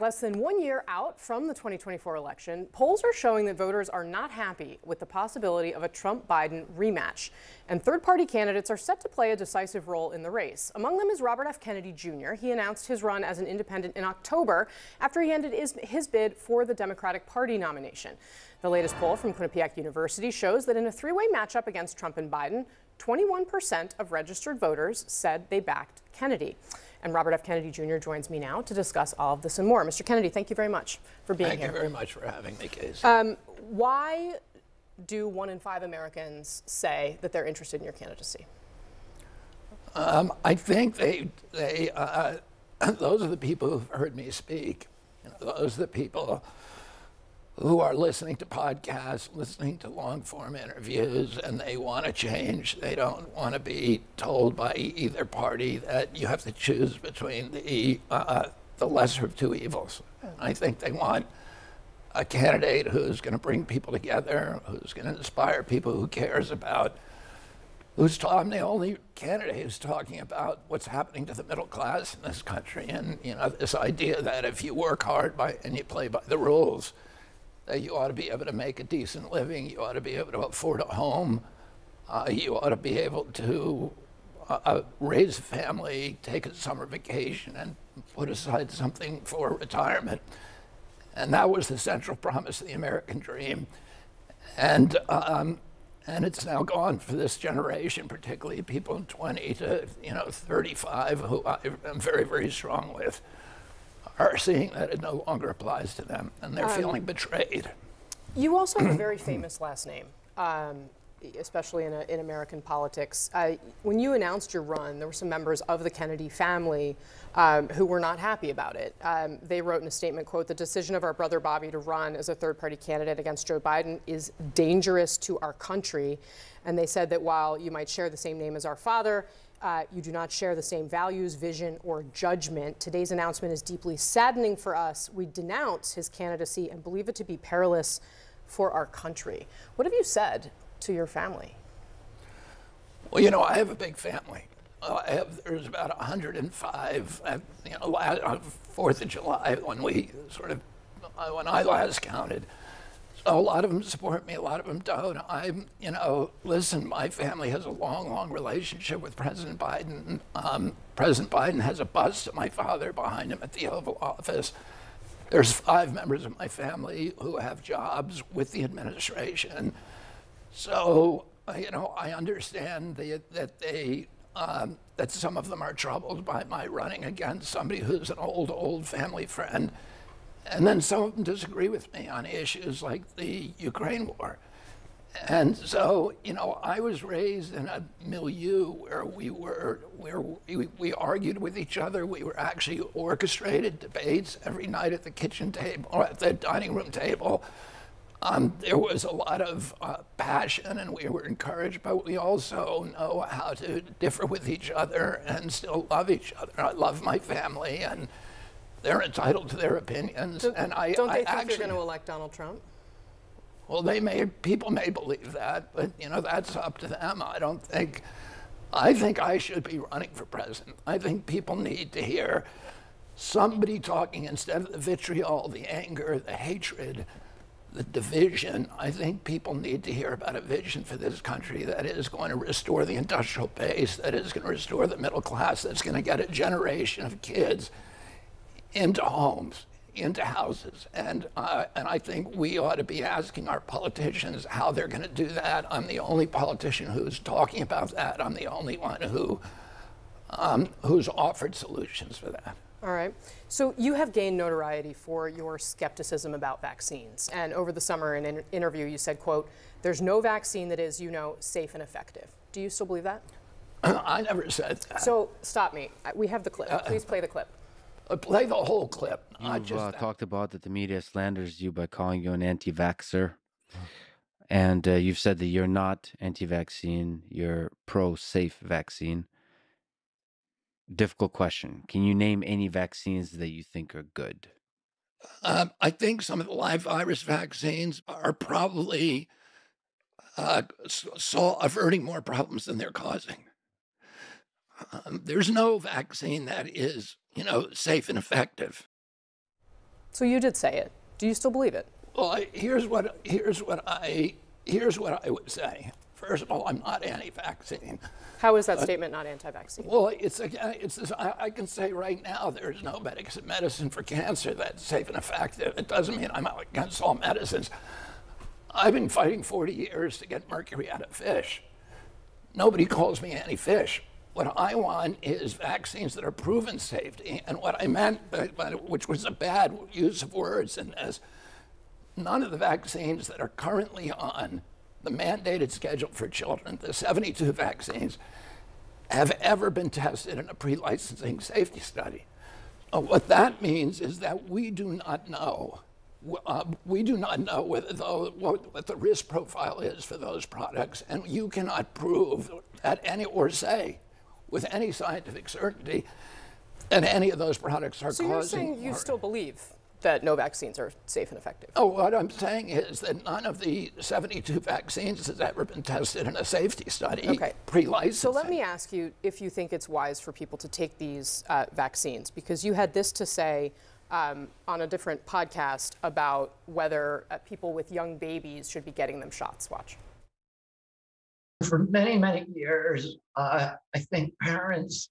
Less than one year out from the 2024 election, polls are showing that voters are not happy with the possibility of a Trump Biden rematch. And third party candidates are set to play a decisive role in the race. Among them is Robert F. Kennedy Jr. He announced his run as an independent in October after he ended his, his bid for the Democratic Party nomination. The latest poll from Quinnipiac University shows that in a three way matchup against Trump and Biden, 21% of registered voters said they backed Kennedy. And Robert F. Kennedy Jr. joins me now to discuss all of this and more. Mr. Kennedy, thank you very much for being thank here. Thank you very much for having me, Kasie. Um, why do one in five Americans say that they're interested in your candidacy? Um, I think they, they uh, those are the people who've heard me speak. Those are the people who are listening to podcasts, listening to long form interviews, and they want to change. They don't want to be told by either party that you have to choose between the, uh, the lesser of two evils. I think they want a candidate who's going to bring people together, who's going to inspire people, who cares about. Who's ta- I'm the only candidate who's talking about what's happening to the middle class in this country, and you know this idea that if you work hard by, and you play by the rules, that you ought to be able to make a decent living, you ought to be able to afford a home, uh, you ought to be able to uh, uh, raise a family, take a summer vacation, and put aside something for retirement. And that was the central promise of the American dream. And, um, and it's now gone for this generation, particularly people in 20 to you know 35, who I'm very, very strong with are seeing that it no longer applies to them and they're um, feeling betrayed. You also have a very famous last name, um, especially in, a, in, American politics. Uh, when you announced your run, there were some members of the Kennedy family um, who were not happy about it. Um, they wrote in a statement, quote, the decision of our brother Bobby to run as a third party candidate against Joe Biden is dangerous to our country. And they said that while you might share the same name as our father, uh, you do not share the same values, vision, or judgment. Today's announcement is deeply saddening for us. We denounce his candidacy and believe it to be perilous for our country. What have you said to your family? Well, you know, I have a big family. Uh, I have, there's about 105, uh, you know, uh, 4th of July when we sort of, uh, when I last counted a lot of them support me, a lot of them don't. I'm, you know, listen, my family has a long, long relationship with President Biden. Um, President Biden has a bust of my father behind him at the Oval Office. There's five members of my family who have jobs with the administration. So, uh, you know, I understand the, that they, um, that some of them are troubled by my running against somebody who's an old, old family friend and then some of them disagree with me on issues like the Ukraine war. And so, you know, I was raised in a milieu where we were, where we, we argued with each other. We were actually orchestrated debates every night at the kitchen table, or at the dining room table. Um, there was a lot of uh, passion and we were encouraged, but we also know how to differ with each other and still love each other. I love my family and they're entitled to their opinions. Don't, and I, don't they I think actually, you're going to elect Donald Trump? Well, they may, people may believe that, but you know, that's up to them. I don't think, I think I should be running for president. I think people need to hear somebody talking instead of the vitriol, the anger, the hatred, the division. I think people need to hear about a vision for this country that is going to restore the industrial base, that is going to restore the middle class, that's going to get a generation of kids into homes, into houses. And, uh, and I think we ought to be asking our politicians how they're going to do that. I'm the only politician who's talking about that. I'm the only one who, um, who's offered solutions for that. All right. So you have gained notoriety for your skepticism about vaccines. And over the summer in an interview, you said, quote, there's no vaccine that is, you know, safe and effective. Do you still believe that? I never said that. So stop me. We have the clip. Please play the clip. Uh, play the whole clip. You've uh, talked about that the media slanders you by calling you an anti-vaxxer, and uh, you've said that you're not anti-vaccine. You're pro-safe vaccine. Difficult question. Can you name any vaccines that you think are good? Um, I think some of the live virus vaccines are probably uh, so averting more problems than they're causing. Um, there's no vaccine that is, you know, safe and effective. So you did say it. Do you still believe it? Well, I, here's what here's what I here's what I would say. First of all, I'm not anti-vaccine. How is that statement not anti-vaccine? Well, it's it's this, I, I can say right now there's no medic- medicine for cancer that's safe and effective. It doesn't mean I'm out against all medicines. I've been fighting 40 years to get mercury out of fish. Nobody calls me anti-fish. What I want is vaccines that are proven safety. And what I meant, which was a bad use of words in this, none of the vaccines that are currently on the mandated schedule for children, the 72 vaccines, have ever been tested in a pre licensing safety study. Uh, what that means is that we do not know. Uh, we do not know whether the, what, what the risk profile is for those products, and you cannot prove that any or say with any scientific certainty that any of those products are So causing. you're saying you still believe that no vaccines are safe and effective? Oh, what I'm saying is that none of the 72 vaccines has ever been tested in a safety study Okay. pre-licensing. So let me ask you if you think it's wise for people to take these uh, vaccines, because you had this to say um, on a different podcast about whether uh, people with young babies should be getting them shots. Watch. For many, many years, uh, I think parents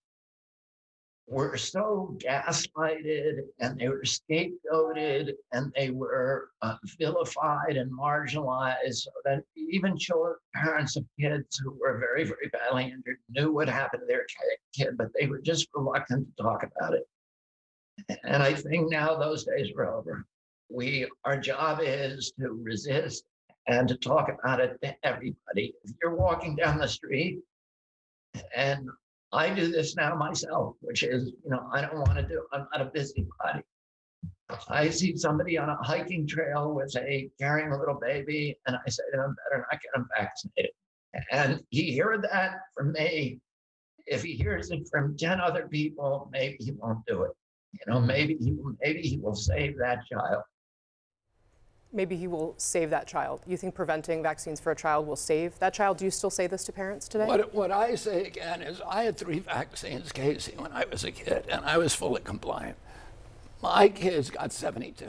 were so gaslighted and they were scapegoated and they were uh, vilified and marginalized so that even children, parents of kids who were very, very badly injured knew what happened to their kid, but they were just reluctant to talk about it. And I think now those days are over. We, our job is to resist and to talk about it to everybody. If you're walking down the street, and I do this now myself, which is, you know, I don't want to do, I'm not a busybody. I see somebody on a hiking trail with a carrying a little baby, and I say to them, better not get them vaccinated. And he heard that from me. If he hears it from 10 other people, maybe he won't do it. You know, maybe he maybe he will save that child. Maybe he will save that child. You think preventing vaccines for a child will save that child? Do you still say this to parents today? What, what I say again is I had three vaccines, Kasie, when I was a kid, and I was fully compliant. My kids got 72.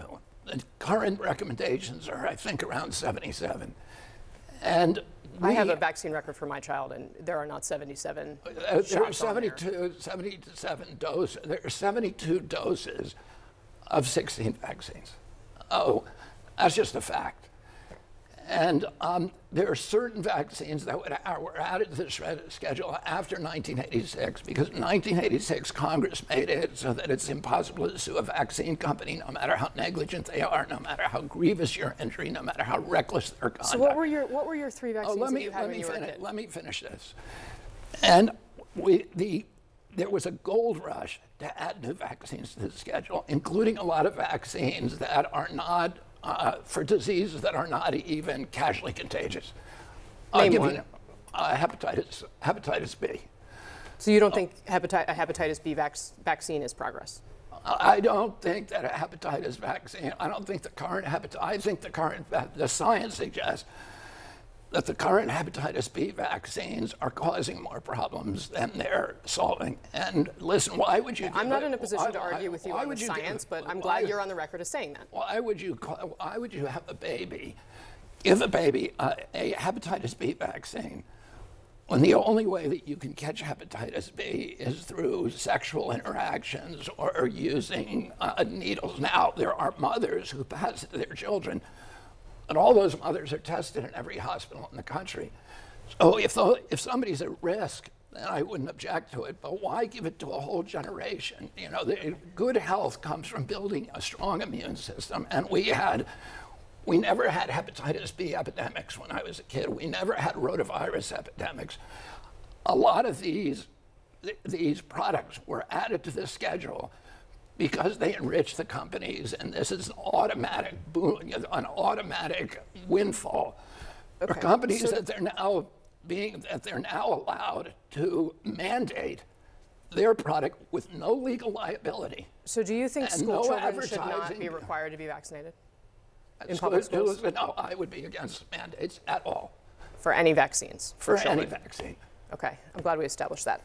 The current recommendations are, I think, around 77. And I have a vaccine record for my child, and there are not 77 Uh, there are shots on there. 72, 77 doses. There are 72 doses of 16 vaccines. Oh, that's just a fact. And um, there are certain vaccines that uh, were added to the schedule after 1986 because in 1986 Congress made it so that it's impossible to sue a vaccine company no matter how negligent they are, no matter how grievous your injury, no matter how reckless their conduct. So what were your what were your three Oh, vaccines let that me, you had let me finish, let me finish this. And we, the, there was a gold rush to add new vaccines to the schedule, including a lot of vaccines that are not, uh, for diseases that are not even casually contagious. I'll give one. you uh, hepatitis, hepatitis B. So you don't think hepati- a hepatitis B vac- vaccine is progress? I don't think that a hepatitis vaccine, I don't think the current hepatitis, I think the current, the science suggests that the current hepatitis B vaccines are causing more problems than they're solving. And listen, why would you? I'm not it- in a position why- to why- argue with you on the you science, but I'm why- glad you're on the record as saying that. Why would you? Why would you have a baby, give a baby a, a hepatitis B vaccine? When the only way that you can catch hepatitis B is through sexual interactions or using uh, needles. Now, there are mothers who pass it to their children, and all those mothers are tested in every hospital in the country. So if, the, if somebody's at risk, then I wouldn't object to it. But why give it to a whole generation? You know, the, good health comes from building a strong immune system, and we had we never had hepatitis B epidemics when I was a kid. We never had rotavirus epidemics. A lot of these, th- these products were added to the schedule because they enrich the companies, and this is an automatic boon, an automatic windfall for companies so- that they're now being that they're now allowed to mandate their product with no legal liability. So do you think school no children should not be required to be vaccinated uh, in Schools- public schools No, I would be against mandates at all for any vaccines for children? any vaccine. Okay, I'm glad we established that.